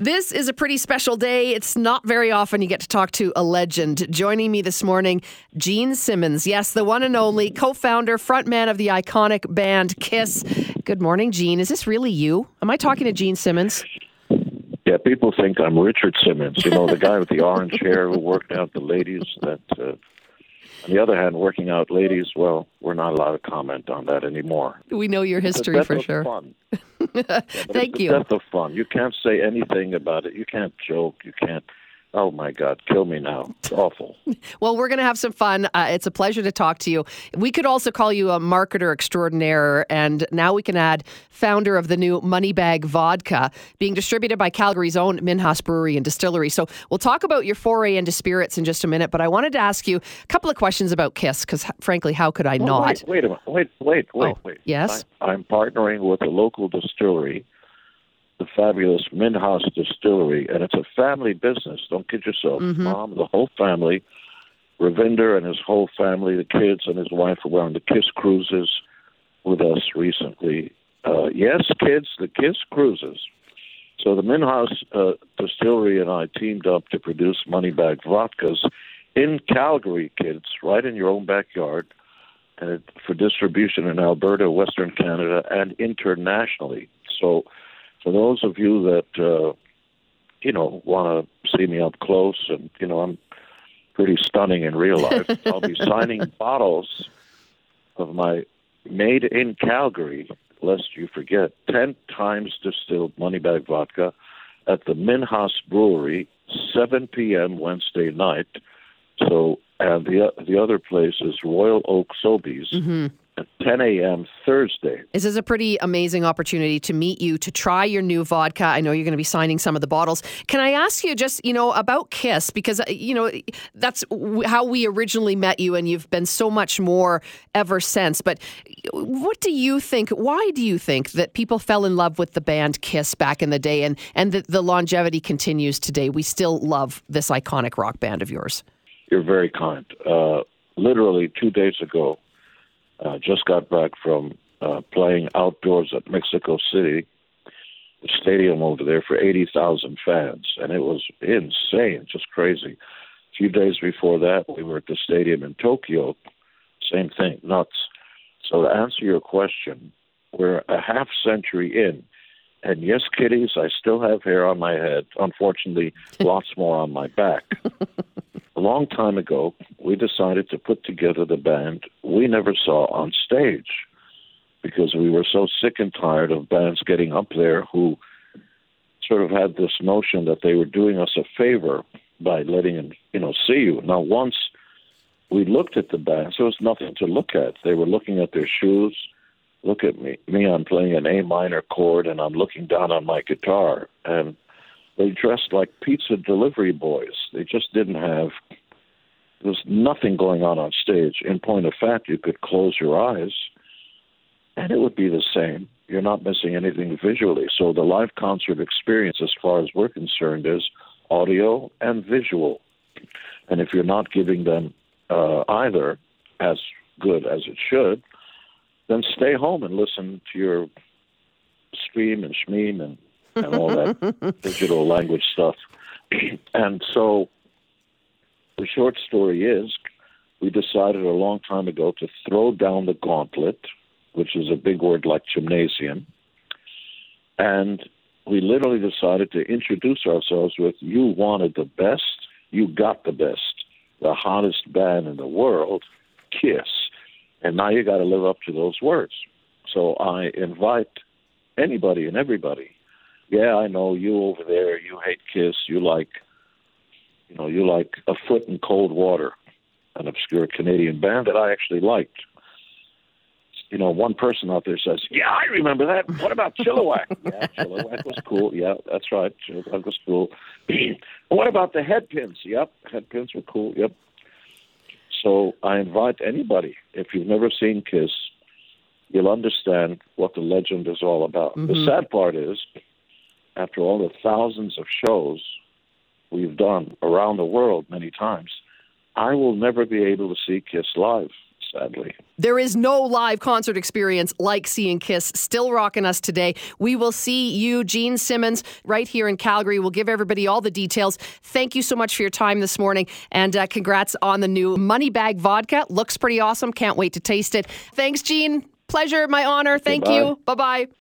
This is a pretty special day. It's not very often you get to talk to a legend. Joining me this morning, Gene Simmons. Yes, the one and only co founder, frontman of the iconic band Kiss. Good morning, Gene. Is this really you? Am I talking to Gene Simmons? Yeah, people think I'm Richard Simmons, you know, the guy with the orange hair who worked out the ladies. That, uh, on the other hand, working out ladies, well, we're not allowed to comment on that anymore. We know your history for sure. Fun. Thank you. That's the fun. You can't say anything about it. You can't joke. You can't. Oh my God, kill me now. It's awful. Well, we're going to have some fun. Uh, it's a pleasure to talk to you. We could also call you a marketer extraordinaire, and now we can add founder of the new Moneybag Vodka, being distributed by Calgary's own Minhas Brewery and Distillery. So we'll talk about your foray into spirits in just a minute, but I wanted to ask you a couple of questions about Kiss, because frankly, how could I Oh, not? wait, wait a minute. Wait, wait, wait, Oh, wait. yes? I, I'm partnering with a local distillery, the fabulous Minhas Distillery, and it's a family business. Don't kid yourself. Mm-hmm. Mom, the whole family, Ravinder and his whole family, the kids and his wife were on the Kiss cruises with us recently. Uh, yes, kids, the Kiss cruises. So the Minhas uh, Distillery and I teamed up to produce Moneybag vodkas in Calgary, kids, right in your own backyard and it, for distribution in Alberta, Western Canada, and internationally. So, those of you that uh, you know want to see me up close, and you know I'm pretty stunning in real life, I'll be signing bottles of my made in Calgary, lest you forget, ten times distilled money bag vodka at the Minhas Brewery, 7 p.m. Wednesday night. So, and the the other place is Royal Oak Sobeys at 10 a.m. Thursday. This is a pretty amazing opportunity to meet you, to try your new vodka. I know you're going to be signing some of the bottles. Can I ask you just, you know, about Kiss? Because, uh, you know, that's how we originally met you, and you've been so much more ever since. But what do you think? Why do you think that people fell in love with the band Kiss back in the day and, and the, the longevity continues today? We still love this iconic rock band of yours. You're very kind. Uh, literally two days ago, uh, just got back from uh, playing outdoors at Mexico City, the stadium over there for 80,000 fans, and it was insane, just crazy. A few days before that, we were at the stadium in Tokyo, same thing, nuts. So to answer your question, we're a half century in, and yes, kiddies, I still have hair on my head. Unfortunately, lots more on my back. a long time ago, we decided to put together the band we never saw on stage because we were so sick and tired of bands getting up there who sort of had this notion that they were doing us a favor by letting them, you know, see you. Now, once we looked at the bands, there was nothing to look at. They were looking at their shoes. Look at me. Me, I'm playing an A minor chord and I'm looking down on my guitar. And they dressed like pizza delivery boys. They just didn't have there was nothing going on on stage. In point of fact, you could close your eyes and it would be the same. You're not missing anything visually. So the live concert experience, as far as we're concerned, is audio and visual. And if you're not giving them uh, either as good as it should, then stay home and listen to your stream and schmeam and, and all that digital language stuff. and so the short story is we decided a long time ago to throw down the gauntlet, which is a big word like gymnasium, and we literally decided to introduce ourselves with you wanted the best, you got the best, the hottest band in the world, Kiss. And now you got to live up to those words. So I invite anybody and everybody. Yeah, I know you over there, you hate Kiss, you like you know, you like a Foot in Coldwater, an obscure Canadian band that I actually liked. You know, one person out there says, "Yeah, I remember that. What about Chilliwack? yeah, Chilliwack was cool. Yeah, that's right. Chilliwack was cool. what about the headpins? Yep, headpins were cool. Yep. So I invite anybody. If you've never seen Kiss, you'll understand what the legend is all about. The mm-hmm. sad part is, after all the thousands of shows we've done around the world many times, I will never be able to see Kiss live. sadly. There is no live concert experience like seeing Kiss still rocking us today. We will see you, Gene Simmons, right here in Calgary. We'll give everybody all the details. Thank you so much for your time this morning, and uh, congrats on the new Money Bag Vodka. Looks pretty awesome. Can't wait to taste it. Thanks, Gene. Pleasure, my honor. Thank Goodbye. you. Bye bye.